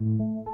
Trees crawl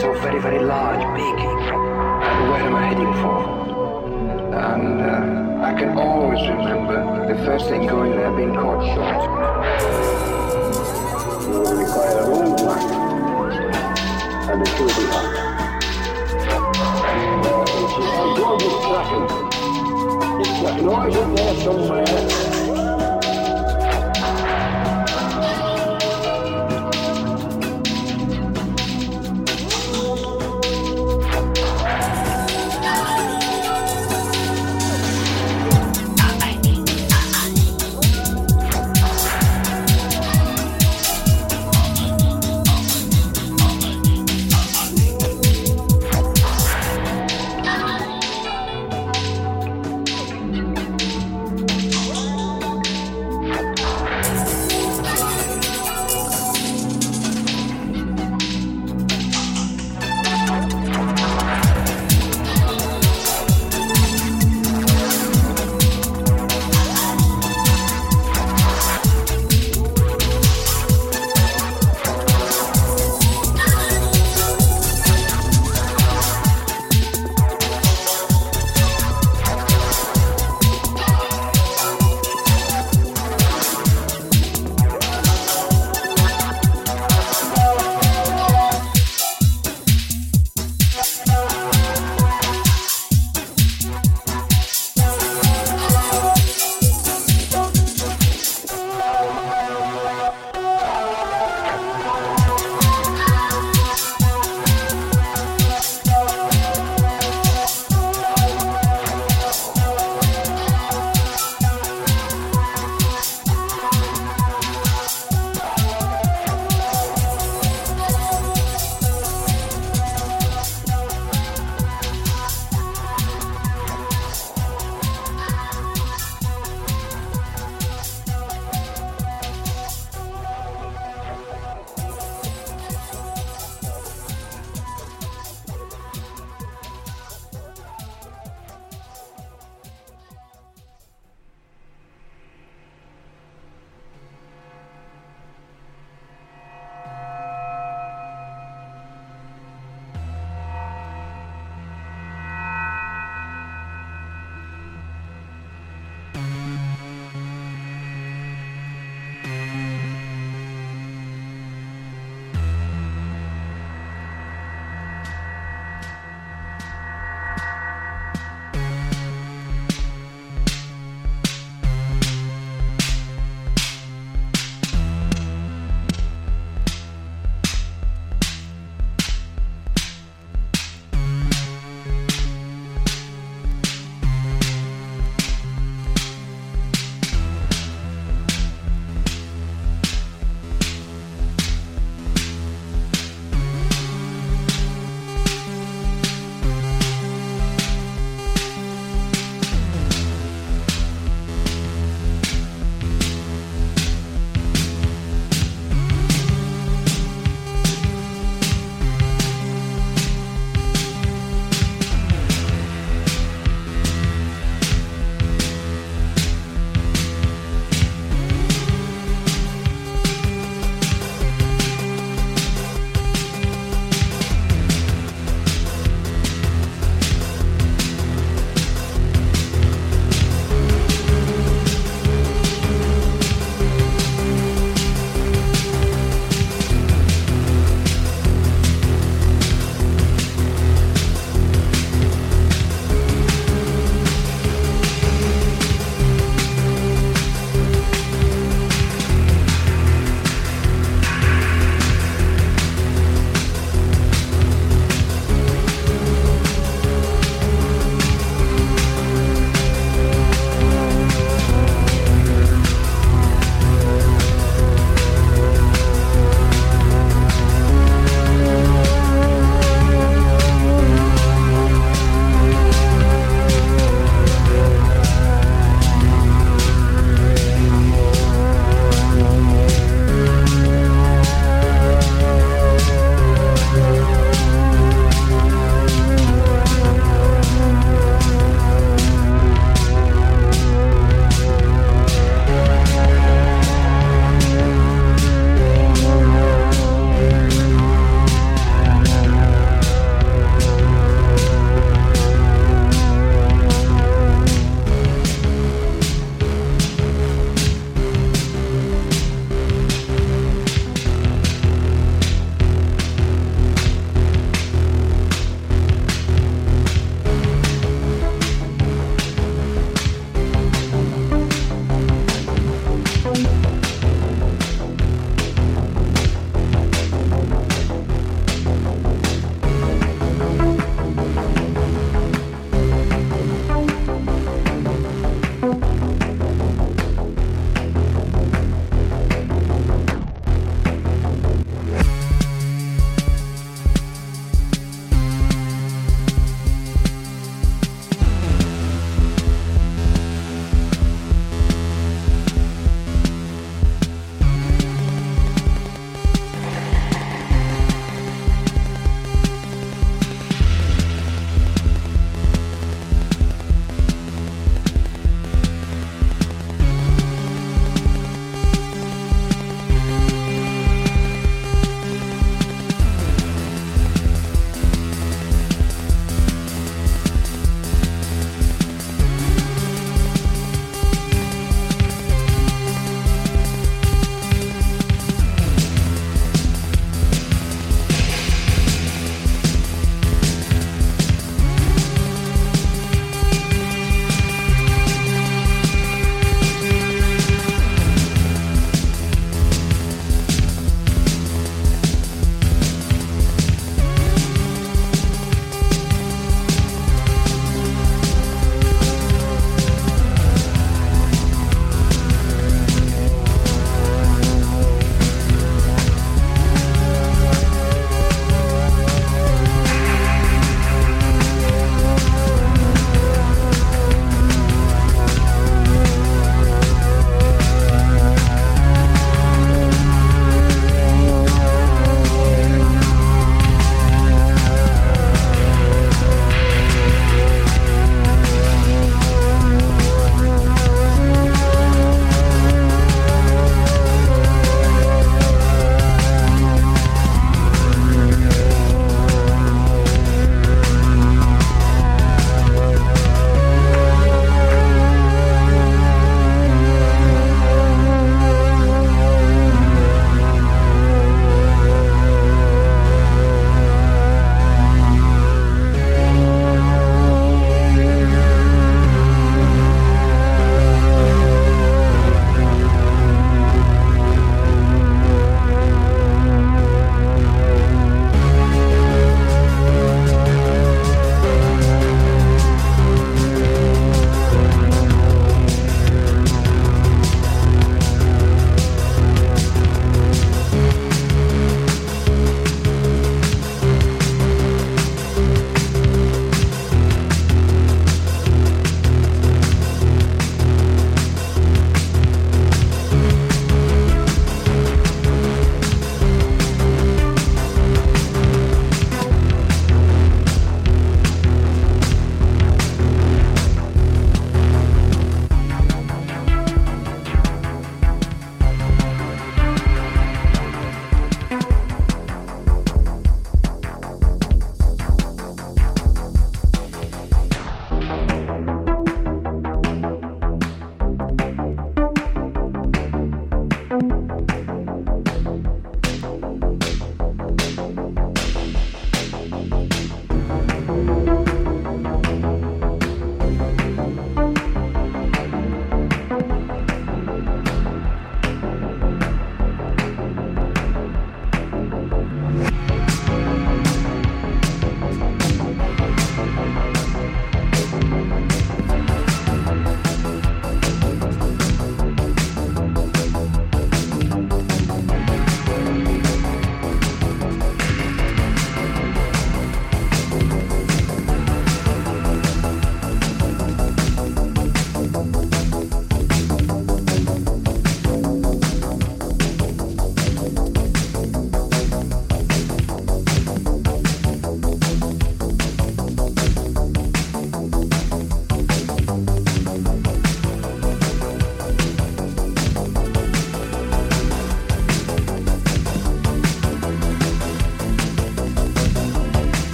so very, very large, big. And where am I heading for? And uh, I can always remember the first thing going there being caught short. You will require a long life, and it will be hot. It's a gorgeous kraken. It's an orchid there somewhere.